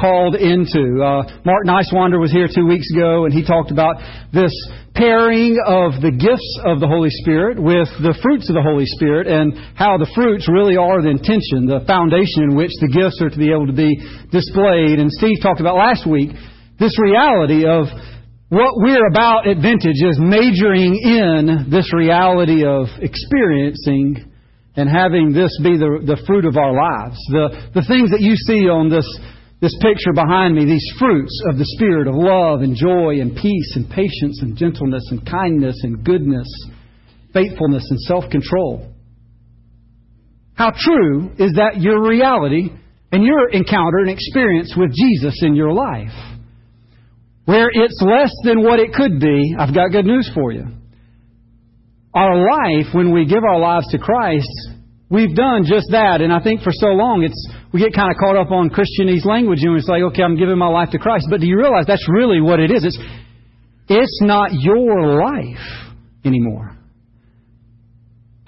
called into. Uh, Mark Nicewander was here two weeks ago, and he talked about this pairing of the gifts of the Holy Spirit with the fruits of the Holy Spirit, and how the fruits really are the intention, the foundation in which the gifts are to be able to be displayed. And Steve talked about last week this reality of what we're about at Vintage is majoring in this reality of experiencing and having this be the, the fruit of our lives. The, the things that you see on this, this picture behind me, these fruits of the Spirit of love and joy and peace and patience and gentleness and kindness and goodness, faithfulness and self control. How true is that your reality and your encounter and experience with Jesus in your life? Where it's less than what it could be, I've got good news for you. Our life, when we give our lives to Christ, we've done just that. And I think for so long, it's we get kind of caught up on Christianese language and it's like, okay, I'm giving my life to Christ. But do you realize that's really what it is? It's, it's not your life anymore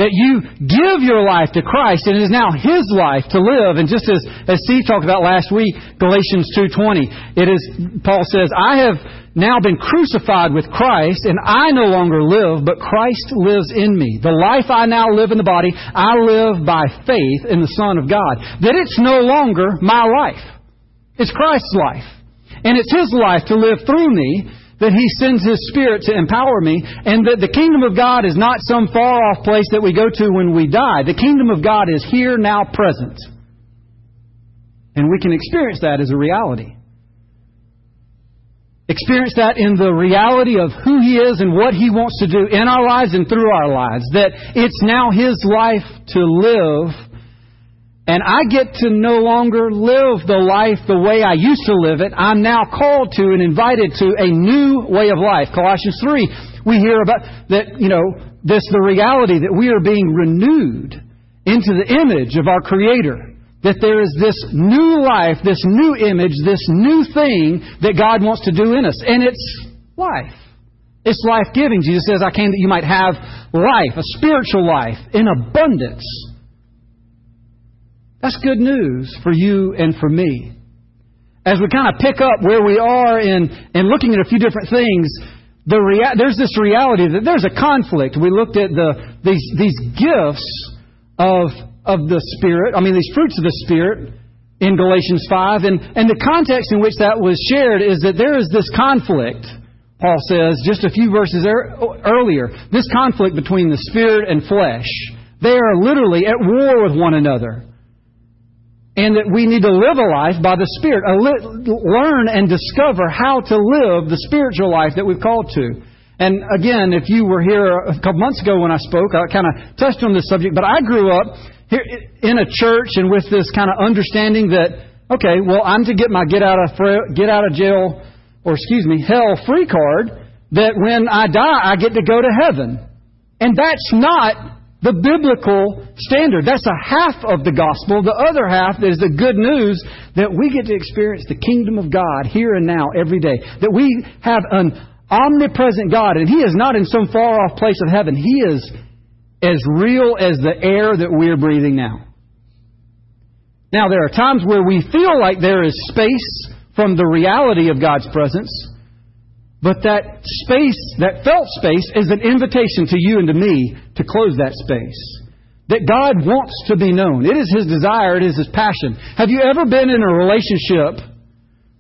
that you give your life to Christ and it is now His life to live. And just as, as Steve talked about last week, Galatians 2.20, it is, Paul says, I have now been crucified with Christ and I no longer live, but Christ lives in me. The life I now live in the body, I live by faith in the Son of God. That it's no longer my life. It's Christ's life. And it's His life to live through me that He sends His Spirit to empower me, and that the kingdom of God is not some far off place that we go to when we die. The kingdom of God is here, now, present. And we can experience that as a reality. Experience that in the reality of who He is and what He wants to do in our lives and through our lives. That it's now His life to live and I get to no longer live the life the way I used to live it. I'm now called to and invited to a new way of life. Colossians 3, we hear about that, you know, this, the reality that we are being renewed into the image of our Creator. That there is this new life, this new image, this new thing that God wants to do in us. And it's life. It's life giving. Jesus says, I came that you might have life, a spiritual life, in abundance. That's good news for you and for me. As we kind of pick up where we are in, in looking at a few different things, the rea- there's this reality that there's a conflict. We looked at the, these, these gifts of, of the Spirit, I mean, these fruits of the Spirit in Galatians 5, and, and the context in which that was shared is that there is this conflict, Paul says, just a few verses er- earlier, this conflict between the Spirit and flesh. They are literally at war with one another and that we need to live a life by the Spirit, learn and discover how to live the spiritual life that we've called to. And again, if you were here a couple months ago when I spoke, I kind of touched on this subject, but I grew up here in a church and with this kind of understanding that, okay, well, I'm to get my get out of, get out of jail, or excuse me, hell free card, that when I die, I get to go to heaven. And that's not the biblical standard. That's a half of the gospel. The other half is the good news that we get to experience the kingdom of God here and now every day. That we have an omnipresent God, and He is not in some far off place of heaven. He is as real as the air that we're breathing now. Now, there are times where we feel like there is space from the reality of God's presence. But that space, that felt space, is an invitation to you and to me to close that space. That God wants to be known. It is His desire, it is His passion. Have you ever been in a relationship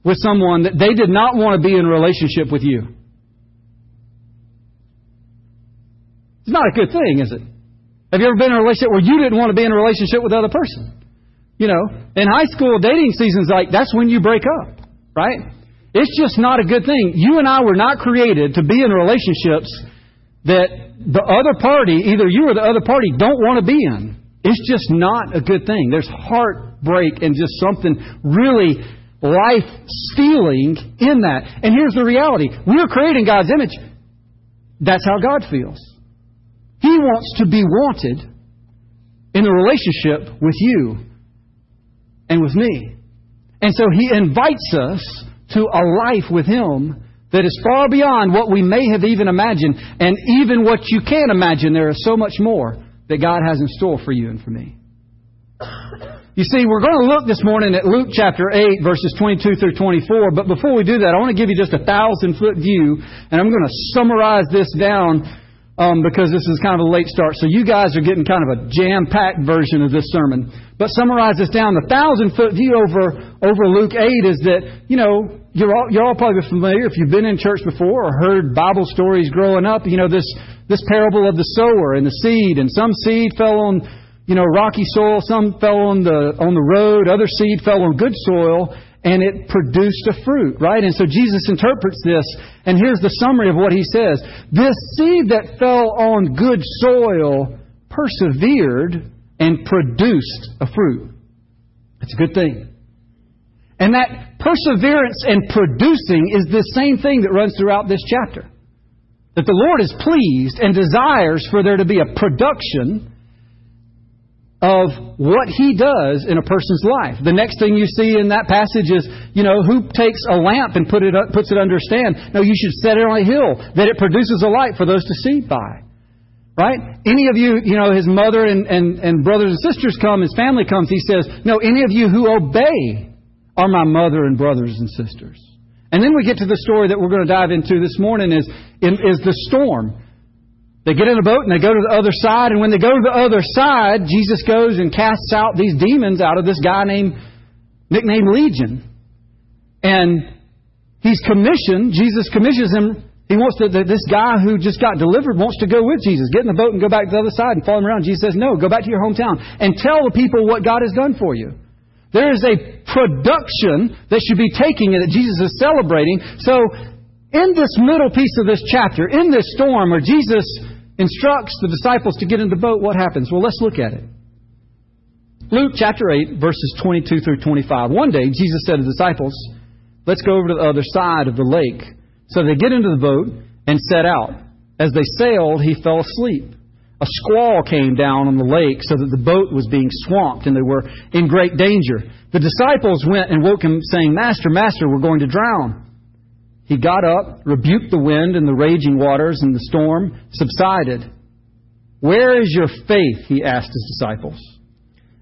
with someone that they did not want to be in a relationship with you? It's not a good thing, is it? Have you ever been in a relationship where you didn't want to be in a relationship with the other person? You know, in high school dating seasons, like that's when you break up, right? It's just not a good thing. You and I were not created to be in relationships that the other party, either you or the other party, don't want to be in. It's just not a good thing. There's heartbreak and just something really life stealing in that. And here's the reality we're creating God's image. That's how God feels. He wants to be wanted in a relationship with you and with me. And so He invites us to a life with Him that is far beyond what we may have even imagined, and even what you can imagine. There is so much more that God has in store for you and for me. You see, we're going to look this morning at Luke chapter 8, verses 22 through 24. But before we do that, I want to give you just a thousand foot view, and I'm going to summarize this down um, because this is kind of a late start. So you guys are getting kind of a jam packed version of this sermon. But summarize this down. The thousand foot view over, over Luke 8 is that, you know, you're all, you're all probably familiar if you've been in church before or heard Bible stories growing up. You know, this, this parable of the sower and the seed, and some seed fell on you know, rocky soil. Some fell on the, on the road. Other seed fell on good soil and it produced a fruit, right? And so Jesus interprets this, and here's the summary of what he says. This seed that fell on good soil persevered and produced a fruit. It's a good thing. And that perseverance and producing is the same thing that runs throughout this chapter. That the Lord is pleased and desires for there to be a production of what he does in a person's life. The next thing you see in that passage is, you know, who takes a lamp and put it up, puts it under a stand? No, you should set it on a hill that it produces a light for those to see by. Right? Any of you, you know, his mother and, and, and brothers and sisters come, his family comes, he says, No, any of you who obey are my mother and brothers and sisters. And then we get to the story that we're going to dive into this morning is, is the storm. They get in a boat and they go to the other side, and when they go to the other side, Jesus goes and casts out these demons out of this guy named, nicknamed Legion. And he's commissioned, Jesus commissions him. He wants to, this guy who just got delivered wants to go with Jesus. Get in the boat and go back to the other side and follow him around. Jesus says, No, go back to your hometown and tell the people what God has done for you. There is a production that should be taking and that Jesus is celebrating. So, in this middle piece of this chapter, in this storm where Jesus instructs the disciples to get in the boat, what happens? Well, let's look at it. Luke chapter 8, verses 22 through 25. One day, Jesus said to the disciples, Let's go over to the other side of the lake. So they get into the boat and set out. As they sailed, he fell asleep. A squall came down on the lake so that the boat was being swamped and they were in great danger. The disciples went and woke him, saying, Master, Master, we're going to drown. He got up, rebuked the wind and the raging waters, and the storm subsided. Where is your faith? He asked his disciples.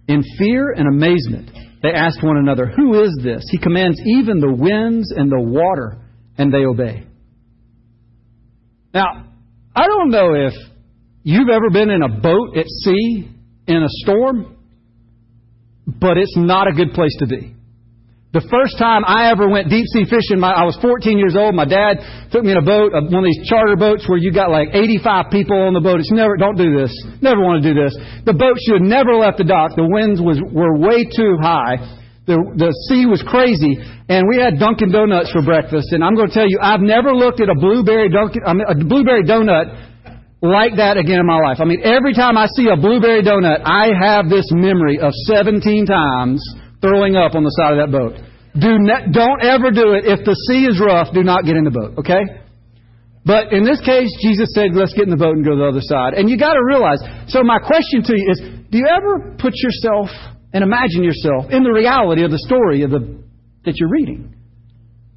In fear and amazement, they asked one another, Who is this? He commands even the winds and the water, and they obey. Now, I don't know if you've ever been in a boat at sea in a storm, but it's not a good place to be. The first time I ever went deep sea fishing, my, I was 14 years old. My dad took me in a boat, uh, one of these charter boats where you got like 85 people on the boat. It's never, don't do this. Never want to do this. The boat should have never left the dock. The winds was, were way too high. The, the sea was crazy. And we had Dunkin' Donuts for breakfast. And I'm going to tell you, I've never looked at a blueberry Dunkin', I mean, a blueberry donut like that again in my life. I mean, every time I see a blueberry donut, I have this memory of 17 times throwing up on the side of that boat. Do ne- don't ever do it. If the sea is rough, do not get in the boat, okay? But in this case, Jesus said, let's get in the boat and go to the other side. And you got to realize, so my question to you is, do you ever put yourself and imagine yourself in the reality of the story of the, that you're reading?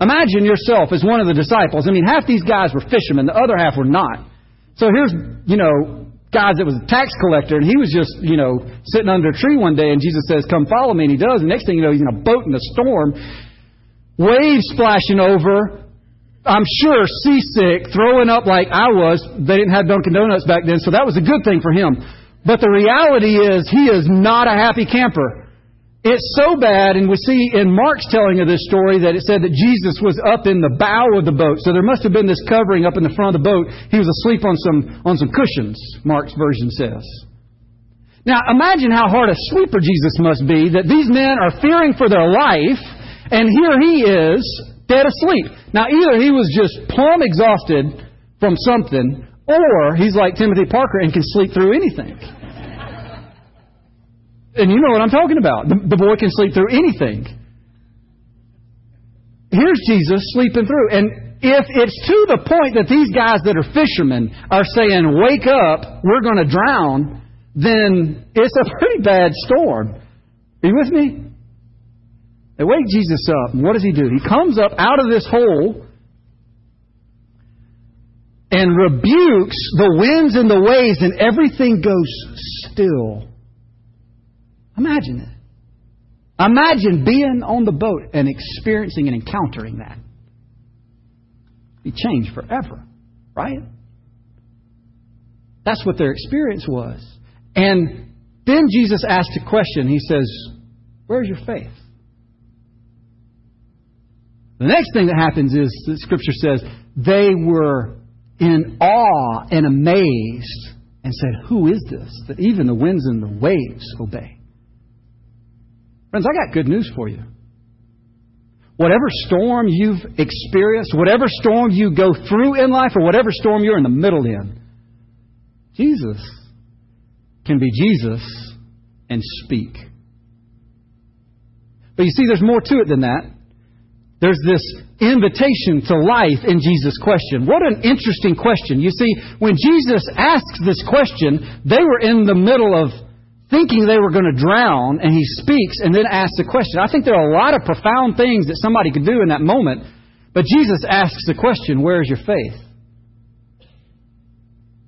Imagine yourself as one of the disciples. I mean, half these guys were fishermen, the other half were not. So here's, you know, guys that was a tax collector, and he was just, you know, sitting under a tree one day, and Jesus says, Come follow me. And he does. And next thing you know, he's in a boat in a storm, waves splashing over. I'm sure seasick, throwing up like I was. They didn't have Dunkin' Donuts back then, so that was a good thing for him. But the reality is, he is not a happy camper. It's so bad, and we see in Mark's telling of this story that it said that Jesus was up in the bow of the boat. So there must have been this covering up in the front of the boat. He was asleep on some, on some cushions, Mark's version says. Now imagine how hard a sleeper Jesus must be that these men are fearing for their life, and here he is, dead asleep. Now either he was just plumb exhausted from something, or he's like Timothy Parker and can sleep through anything. And you know what I'm talking about. The, the boy can sleep through anything. Here's Jesus sleeping through. And if it's to the point that these guys that are fishermen are saying, Wake up, we're going to drown, then it's a pretty bad storm. Are you with me? They wake Jesus up, and what does he do? He comes up out of this hole and rebukes the winds and the waves, and everything goes still. Imagine it. Imagine being on the boat and experiencing and encountering that. Be changed forever, right? That's what their experience was. And then Jesus asked a question. He says, Where's your faith? The next thing that happens is the scripture says they were in awe and amazed and said, Who is this that even the winds and the waves obey? Friends, I got good news for you. Whatever storm you've experienced, whatever storm you go through in life, or whatever storm you're in the middle in, Jesus can be Jesus and speak. But you see, there's more to it than that. There's this invitation to life in Jesus' question. What an interesting question. You see, when Jesus asks this question, they were in the middle of thinking they were going to drown, and he speaks and then asks the question. I think there are a lot of profound things that somebody could do in that moment, but Jesus asks the question, Where is your faith?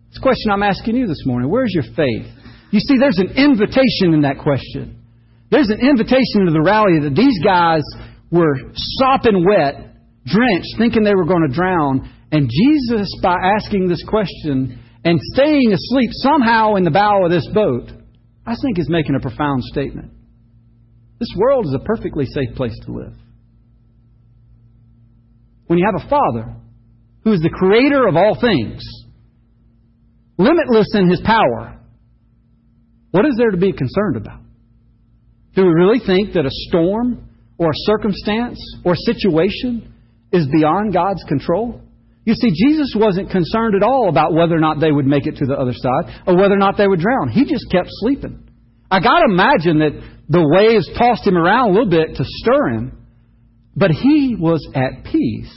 It's a question I'm asking you this morning. Where's your faith? You see, there's an invitation in that question. There's an invitation to the rally that these guys were sopping wet, drenched, thinking they were going to drown. And Jesus, by asking this question and staying asleep somehow in the bow of this boat, I think is making a profound statement. This world is a perfectly safe place to live. When you have a Father who is the creator of all things, limitless in his power, what is there to be concerned about? Do we really think that a storm or a circumstance or situation is beyond God's control? You see, Jesus wasn't concerned at all about whether or not they would make it to the other side or whether or not they would drown. He just kept sleeping. I got to imagine that the waves tossed him around a little bit to stir him, but he was at peace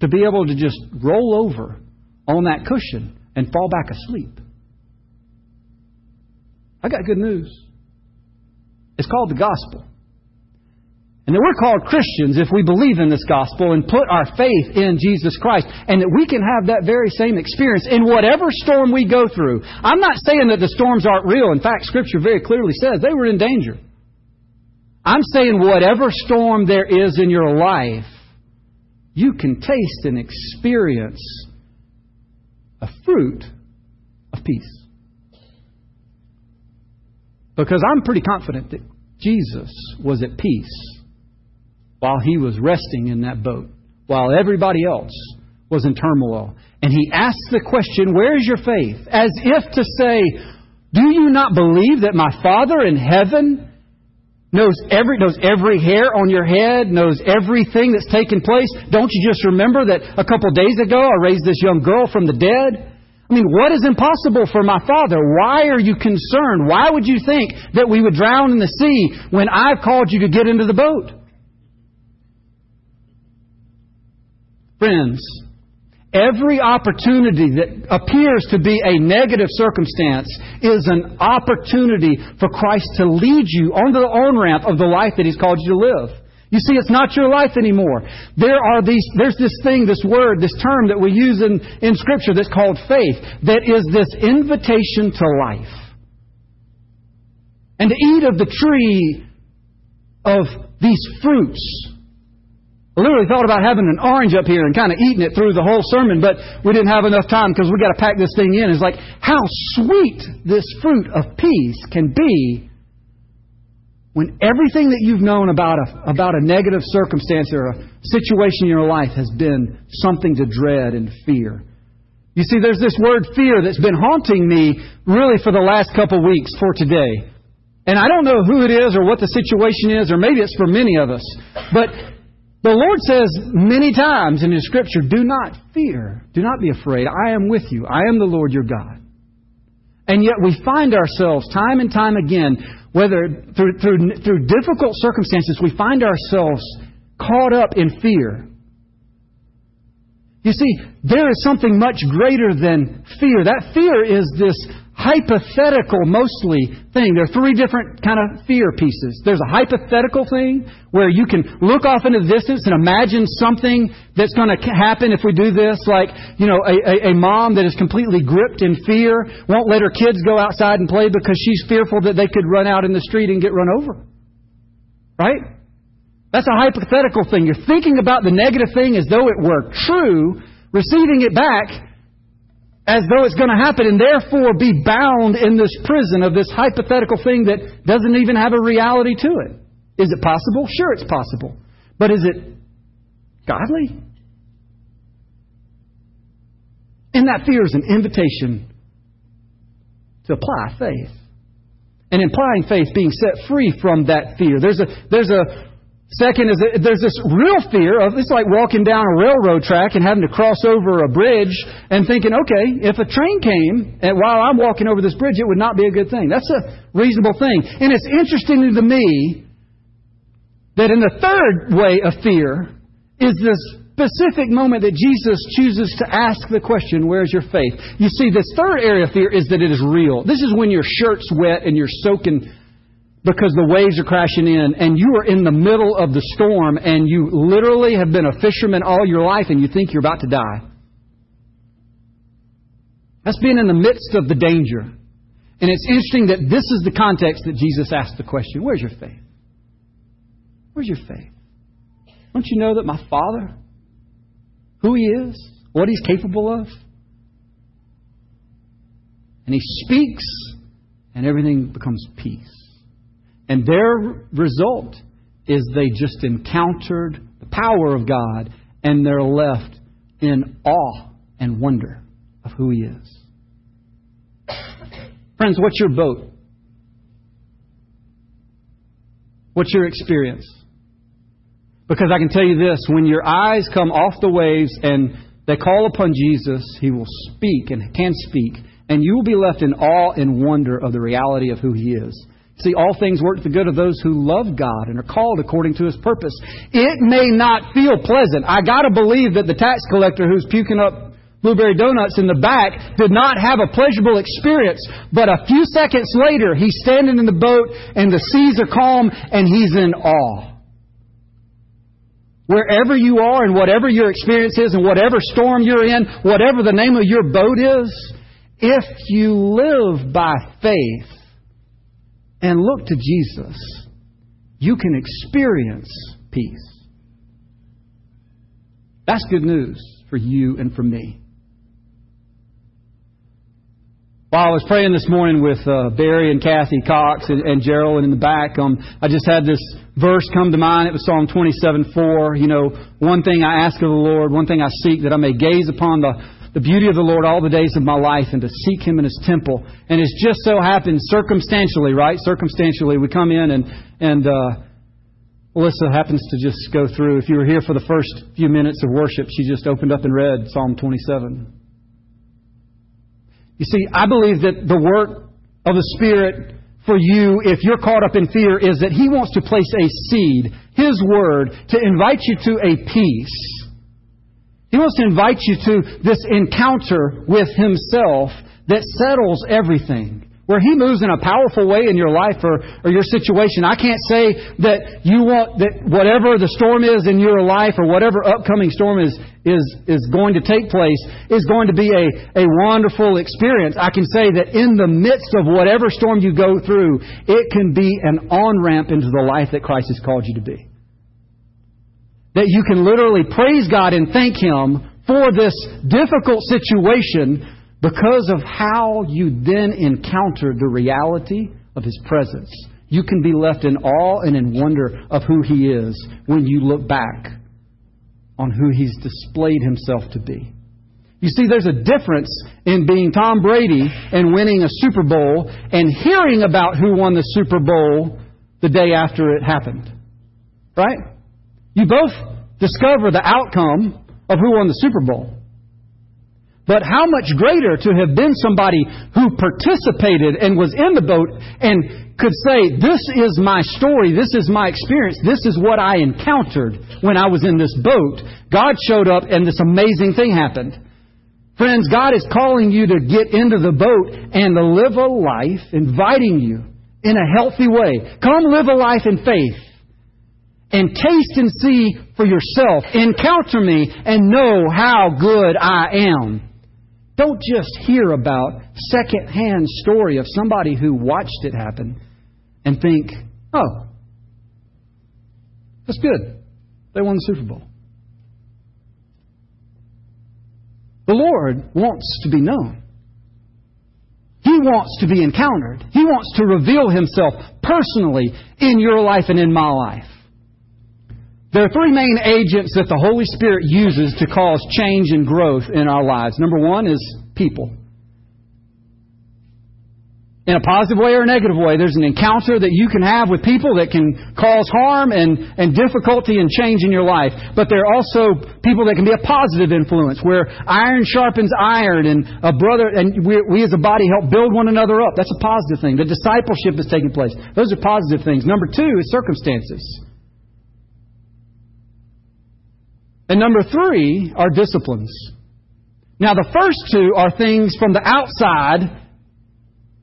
to be able to just roll over on that cushion and fall back asleep. I got good news. It's called the gospel. And that we're called Christians if we believe in this gospel and put our faith in Jesus Christ. And that we can have that very same experience in whatever storm we go through. I'm not saying that the storms aren't real. In fact, Scripture very clearly says they were in danger. I'm saying whatever storm there is in your life, you can taste and experience a fruit of peace. Because I'm pretty confident that Jesus was at peace while he was resting in that boat, while everybody else was in turmoil. And he asked the question, Where's your faith? As if to say, Do you not believe that my Father in heaven knows every, knows every hair on your head, knows everything that's taken place? Don't you just remember that a couple days ago I raised this young girl from the dead? I mean, what is impossible for my Father? Why are you concerned? Why would you think that we would drown in the sea when I've called you to get into the boat? Friends, every opportunity that appears to be a negative circumstance is an opportunity for Christ to lead you onto the on ramp of the life that He's called you to live. You see, it's not your life anymore. There are these, there's this thing, this word, this term that we use in, in Scripture that's called faith, that is this invitation to life. And to eat of the tree of these fruits literally thought about having an orange up here and kind of eating it through the whole sermon, but we didn't have enough time because we got to pack this thing in. It's like how sweet this fruit of peace can be when everything that you've known about a, about a negative circumstance or a situation in your life has been something to dread and fear. You see, there's this word fear that's been haunting me really for the last couple weeks for today. And I don't know who it is or what the situation is, or maybe it's for many of us. But the Lord says many times in His Scripture, do not fear. Do not be afraid. I am with you. I am the Lord your God. And yet we find ourselves time and time again, whether through, through, through difficult circumstances, we find ourselves caught up in fear. You see, there is something much greater than fear. That fear is this hypothetical mostly thing. There are three different kind of fear pieces. There's a hypothetical thing where you can look off into the distance and imagine something that's going to happen if we do this, like, you know, a, a, a mom that is completely gripped in fear, won't let her kids go outside and play because she's fearful that they could run out in the street and get run over. Right? That's a hypothetical thing. You're thinking about the negative thing as though it were true, receiving it back as though it's going to happen, and therefore be bound in this prison of this hypothetical thing that doesn't even have a reality to it. Is it possible? Sure, it's possible. But is it godly? And that fear is an invitation to apply faith. And implying faith being set free from that fear. There's a, there's a second is that there's this real fear of it's like walking down a railroad track and having to cross over a bridge and thinking, okay, if a train came and while I'm walking over this bridge, it would not be a good thing. That's a reasonable thing. And it's interesting to me that in the third way of fear is this specific moment that Jesus chooses to ask the question, Where's your faith? You see, this third area of fear is that it is real. This is when your shirt's wet and you're soaking because the waves are crashing in and you are in the middle of the storm and you literally have been a fisherman all your life and you think you're about to die. That's being in the midst of the danger. And it's interesting that this is the context that Jesus asked the question Where's your faith? Where's your faith? Don't you know that my Father who He is, what He's capable of. And He speaks, and everything becomes peace. And their result is they just encountered the power of God, and they're left in awe and wonder of who He is. Friends, what's your boat? What's your experience? Because I can tell you this when your eyes come off the waves and they call upon Jesus, He will speak and can speak, and you will be left in awe and wonder of the reality of who He is. See, all things work for the good of those who love God and are called according to His purpose. It may not feel pleasant. I gotta believe that the tax collector who's puking up blueberry donuts in the back did not have a pleasurable experience. But a few seconds later, he's standing in the boat and the seas are calm and he's in awe wherever you are and whatever your experience is and whatever storm you're in, whatever the name of your boat is, if you live by faith and look to Jesus, you can experience peace. That's good news for you and for me. While I was praying this morning with uh, Barry and Kathy Cox and, and Gerald in the back, um, I just had this verse come to mind. It was Psalm 27 4. You know, one thing I ask of the Lord, one thing I seek, that I may gaze upon the, the beauty of the Lord all the days of my life and to seek Him in His temple. And it's just so happened circumstantially, right? Circumstantially, we come in and, and, uh, Alyssa happens to just go through. If you were here for the first few minutes of worship, she just opened up and read Psalm 27. You see, I believe that the work of the Spirit for you, if you're caught up in fear, is that He wants to place a seed, His Word, to invite you to a peace. He wants to invite you to this encounter with Himself that settles everything where He moves in a powerful way in your life or, or your situation. I can't say that you want that whatever the storm is in your life or whatever upcoming storm is is is going to take place is going to be a, a wonderful experience. I can say that in the midst of whatever storm you go through, it can be an on ramp into the life that Christ has called you to be. That you can literally praise God and thank Him for this difficult situation because of how you then encounter the reality of His presence, you can be left in awe and in wonder of who He is when you look back on who He's displayed Himself to be. You see, there's a difference in being Tom Brady and winning a Super Bowl and hearing about who won the Super Bowl the day after it happened. Right? You both discover the outcome of who won the Super Bowl. But how much greater to have been somebody who participated and was in the boat and could say, This is my story, this is my experience, this is what I encountered when I was in this boat. God showed up and this amazing thing happened. Friends, God is calling you to get into the boat and to live a life, inviting you in a healthy way. Come live a life in faith and taste and see for yourself. Encounter me and know how good I am. Don't just hear about second-hand story of somebody who watched it happen and think, oh, That's good. They won the Super Bowl. The Lord wants to be known. He wants to be encountered. He wants to reveal Himself personally in your life and in my life. There are three main agents that the Holy Spirit uses to cause change and growth in our lives. Number one is people in a positive way or a negative way. There's an encounter that you can have with people that can cause harm and, and difficulty and change in your life. But there are also people that can be a positive influence where iron sharpens iron and a brother, and we, we as a body help build one another up. That's a positive thing. The discipleship is taking place. Those are positive things. Number two is circumstances. And number three are disciplines. Now, the first two are things from the outside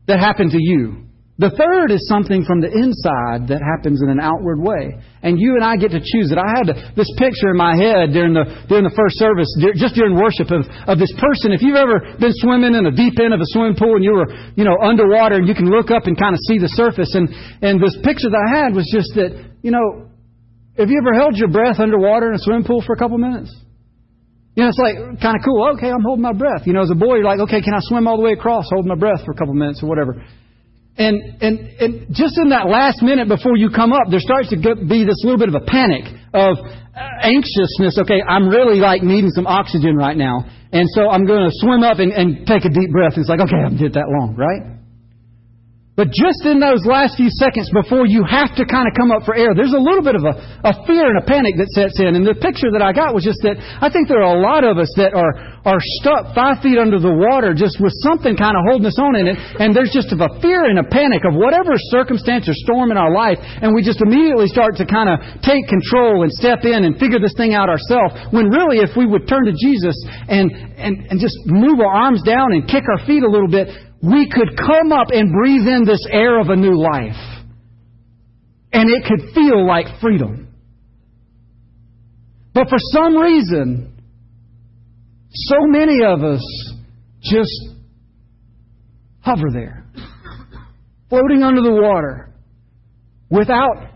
that happen to you. The third is something from the inside that happens in an outward way. And you and I get to choose it. I had this picture in my head during the, during the first service, just during worship, of, of this person. If you've ever been swimming in the deep end of a swimming pool and you were, you know, underwater and you can look up and kind of see the surface. And, and this picture that I had was just that, you know, have you ever held your breath underwater in a swimming pool for a couple minutes? You know, it's like kind of cool. Okay, I'm holding my breath. You know, as a boy, you're like, okay, can I swim all the way across, holding my breath for a couple minutes or whatever. And and and just in that last minute before you come up, there starts to get, be this little bit of a panic of uh, anxiousness. Okay, I'm really like needing some oxygen right now, and so I'm going to swim up and, and take a deep breath. It's like, okay, I did that long, right? But just in those last few seconds before you have to kind of come up for air, there's a little bit of a, a fear and a panic that sets in. And the picture that I got was just that I think there are a lot of us that are, are stuck five feet under the water just with something kind of holding us on in it. And there's just a fear and a panic of whatever circumstance or storm in our life. And we just immediately start to kind of take control and step in and figure this thing out ourselves. When really, if we would turn to Jesus and, and, and just move our arms down and kick our feet a little bit, we could come up and breathe in this air of a new life. And it could feel like freedom. But for some reason, so many of us just hover there, floating under the water, without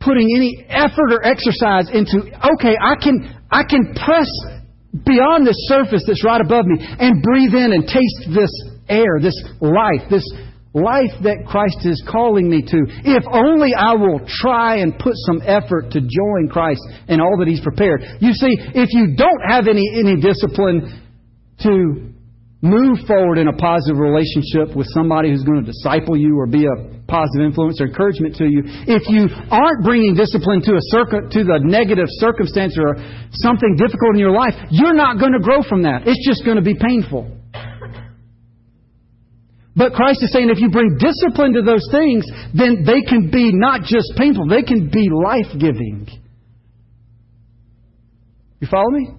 putting any effort or exercise into, okay, I can, I can press beyond this surface that's right above me and breathe in and taste this air, this life, this life that Christ is calling me to. If only I will try and put some effort to join Christ and all that He's prepared. You see, if you don't have any, any discipline to move forward in a positive relationship with somebody who's going to disciple you or be a positive influence or encouragement to you, if you aren't bringing discipline to a circu- to the negative circumstance or something difficult in your life, you're not going to grow from that. It's just going to be painful. But Christ is saying if you bring discipline to those things, then they can be not just painful, they can be life giving. You follow me?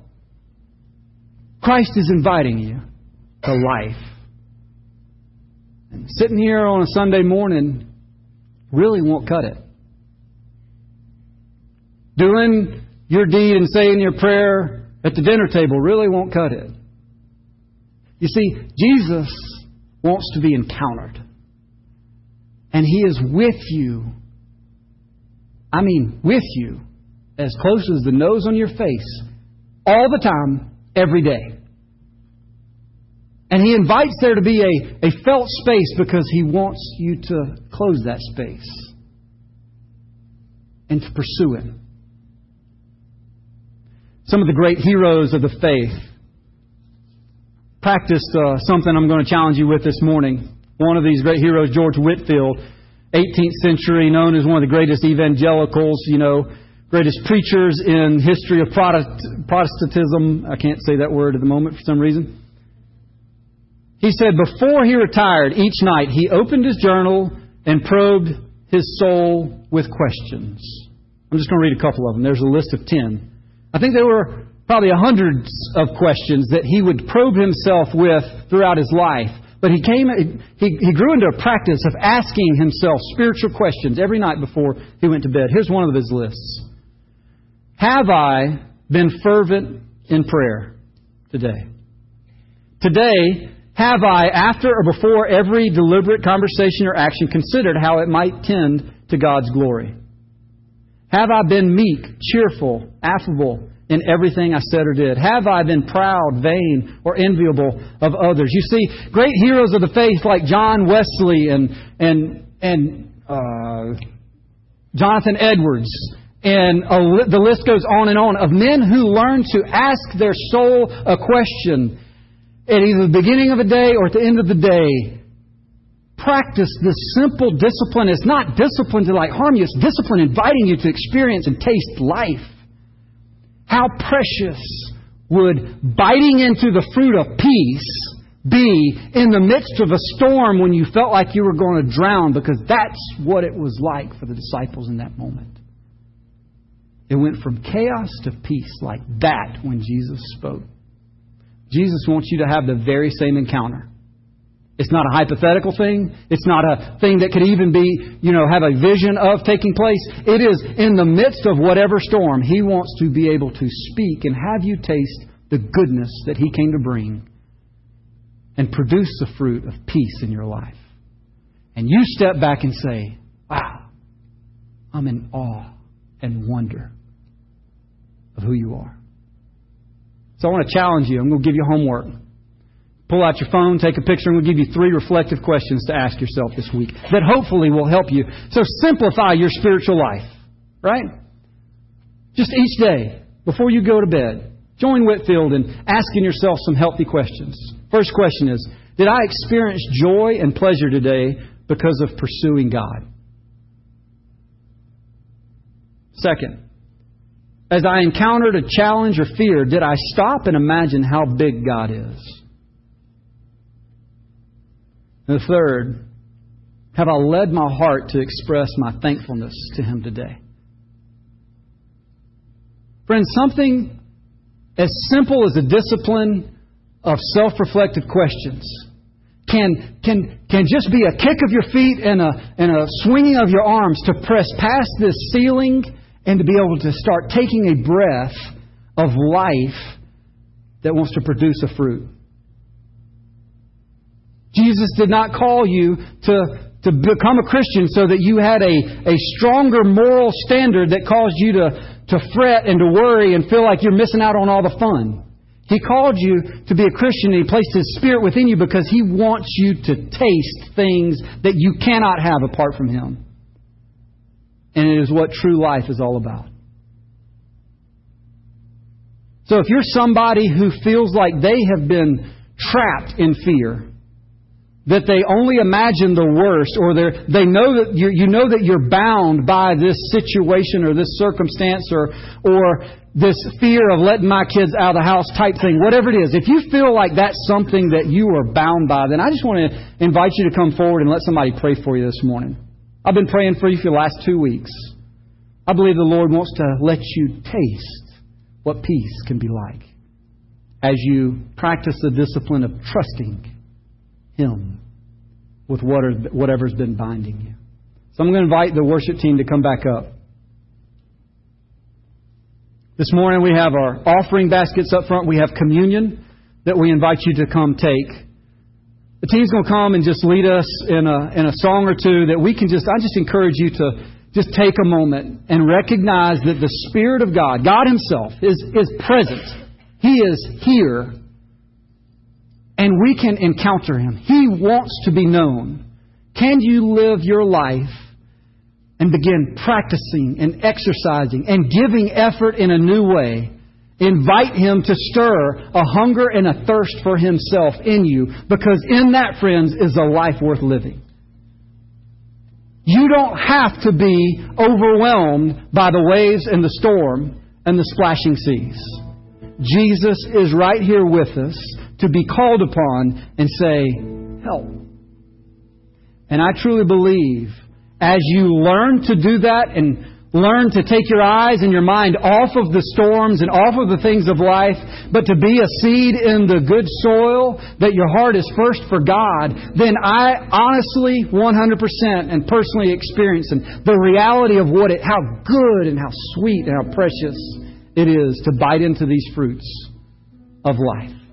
Christ is inviting you to life. And sitting here on a Sunday morning really won't cut it. Doing your deed and saying your prayer at the dinner table really won't cut it. You see, Jesus wants to be encountered. And He is with you. I mean, with you, as close as the nose on your face, all the time, every day. And He invites there to be a, a felt space because He wants you to close that space and to pursue Him. Some of the great heroes of the faith practiced uh, something I'm going to challenge you with this morning. One of these great heroes, George Whitefield, 18th century, known as one of the greatest evangelicals, you know, greatest preachers in history of Protestantism. I can't say that word at the moment for some reason. He said before he retired each night, he opened his journal and probed his soul with questions. I'm just going to read a couple of them. There's a list of 10. I think there were probably hundreds of questions that he would probe himself with throughout his life. But he came, he, he grew into a practice of asking himself spiritual questions every night before he went to bed. Here's one of his lists Have I been fervent in prayer today? Today, have I, after or before every deliberate conversation or action, considered how it might tend to God's glory? Have I been meek, cheerful, affable in everything I said or did? Have I been proud, vain, or enviable of others? You see, great heroes of the faith like John Wesley and and and uh, Jonathan Edwards, and a, the list goes on and on of men who learned to ask their soul a question at either the beginning of a day or at the end of the day practice this simple discipline. It's not discipline to like harm you, it's discipline inviting you to experience and taste life. How precious would biting into the fruit of peace be in the midst of a storm when you felt like you were going to drown? Because that's what it was like for the disciples in that moment. It went from chaos to peace like that when Jesus spoke. Jesus wants you to have the very same encounter. It's not a hypothetical thing. It's not a thing that could even be, you know, have a vision of taking place. It is in the midst of whatever storm. He wants to be able to speak and have you taste the goodness that He came to bring and produce the fruit of peace in your life. And you step back and say, wow, I'm in awe and wonder of who you are. So I want to challenge you. I'm going to give you homework. Pull out your phone, take a picture, and we'll give you three reflective questions to ask yourself this week that hopefully will help you. So simplify your spiritual life, right? Just each day, before you go to bed, join Whitefield in asking yourself some healthy questions. First question is Did I experience joy and pleasure today because of pursuing God? Second, as I encountered a challenge or fear, did I stop and imagine how big God is? And the third, have I led my heart to express my thankfulness to Him today? Friends, something as simple as a discipline of self reflective questions can, can, can just be a kick of your feet and a, and a swinging of your arms to press past this ceiling and to be able to start taking a breath of life that wants to produce a fruit. Jesus did not call you to, to become a Christian so that you had a, a stronger moral standard that caused you to, to fret and to worry and feel like you're missing out on all the fun. He called you to be a Christian and He placed His Spirit within you because He wants you to taste things that you cannot have apart from Him. And it is what true life is all about. So if you're somebody who feels like they have been trapped in fear, that they only imagine the worst or they know that you you know that you're bound by this situation or this circumstance or, or this fear of letting my kids out of the house type thing, whatever it is. If you feel like that's something that you are bound by, then I just want to invite you to come forward and let somebody pray for you this morning. I've been praying for you for the last two weeks. I believe the Lord wants to let you taste what peace can be like as you practice the discipline of trusting him with whatever's been binding you. So I'm going to invite the worship team to come back up. This morning we have our offering baskets up front. We have communion that we invite you to come take. The team's going to come and just lead us in a, in a song or two that we can just, I just encourage you to just take a moment and recognize that the Spirit of God, God Himself, is, is present. He is here and we can encounter Him. He wants to be known. Can you live your life and begin practicing and exercising and giving effort in a new way? Invite Him to stir a hunger and a thirst for Himself in you because in that, friends, is a life worth living. You don't have to be overwhelmed by the waves and the storm and the splashing seas. Jesus is right here with us to be called upon and say, Help. And I truly believe as you learn to do that and learn to take your eyes and your mind off of the storms and off of the things of life, but to be a seed in the good soil, that your heart is first for God, then I honestly, 100% and personally experiencing the reality of what it, how good and how sweet and how precious it is to bite into these fruits of life.